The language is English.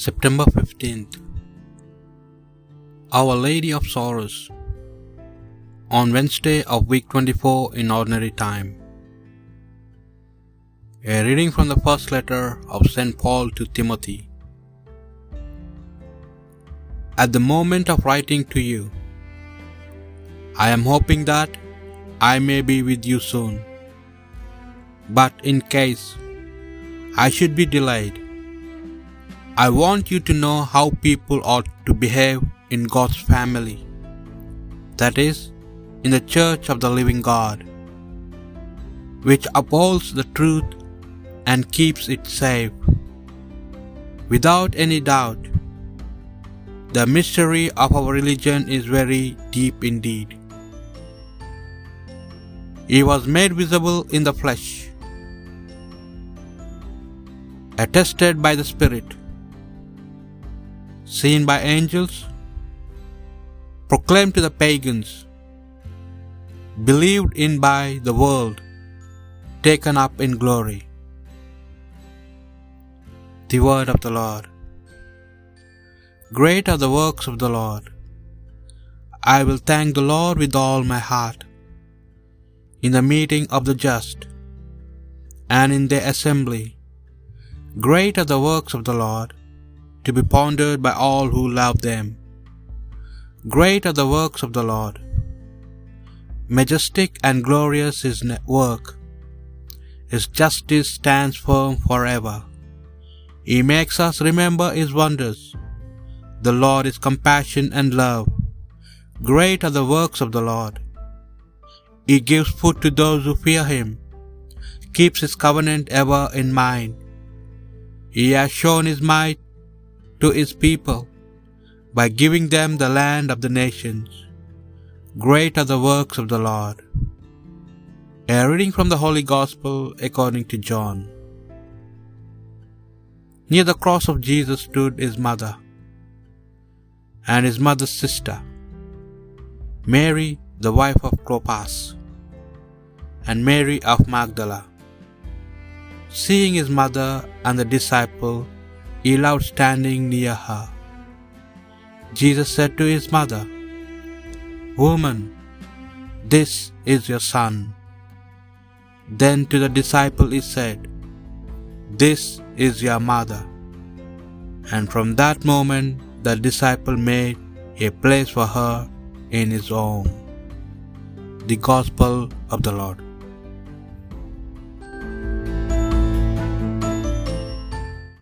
September 15th Our Lady of Sorrows on Wednesday of week 24 in ordinary time. A reading from the first letter of St. Paul to Timothy. At the moment of writing to you, I am hoping that I may be with you soon. But in case I should be delayed, I want you to know how people ought to behave in God's family, that is, in the church of the living God, which upholds the truth and keeps it safe. Without any doubt, the mystery of our religion is very deep indeed. He was made visible in the flesh, attested by the Spirit, seen by angels, proclaimed to the pagans, believed in by the world, taken up in glory. The word of the Lord. Great are the works of the Lord. I will thank the Lord with all my heart. In the meeting of the just and in their assembly, great are the works of the Lord, to be pondered by all who love them. Great are the works of the Lord. Majestic and glorious is his work. His justice stands firm forever. He makes us remember his wonders. The Lord is compassion and love. Great are the works of the Lord. He gives food to those who fear him, keeps his covenant ever in mind. He has shown his might to his people by giving them the land of the nations. Great are the works of the Lord. A reading from the Holy Gospel according to John. Near the cross of Jesus stood his mother and his mother's sister, Mary, the wife of Clopas, and Mary of Magdala. Seeing his mother and the disciple, he loved standing near her. Jesus said to his mother, Woman, this is your son. Then to the disciple he said, This is your mother. And from that moment the disciple made a place for her in his home. The Gospel of the Lord.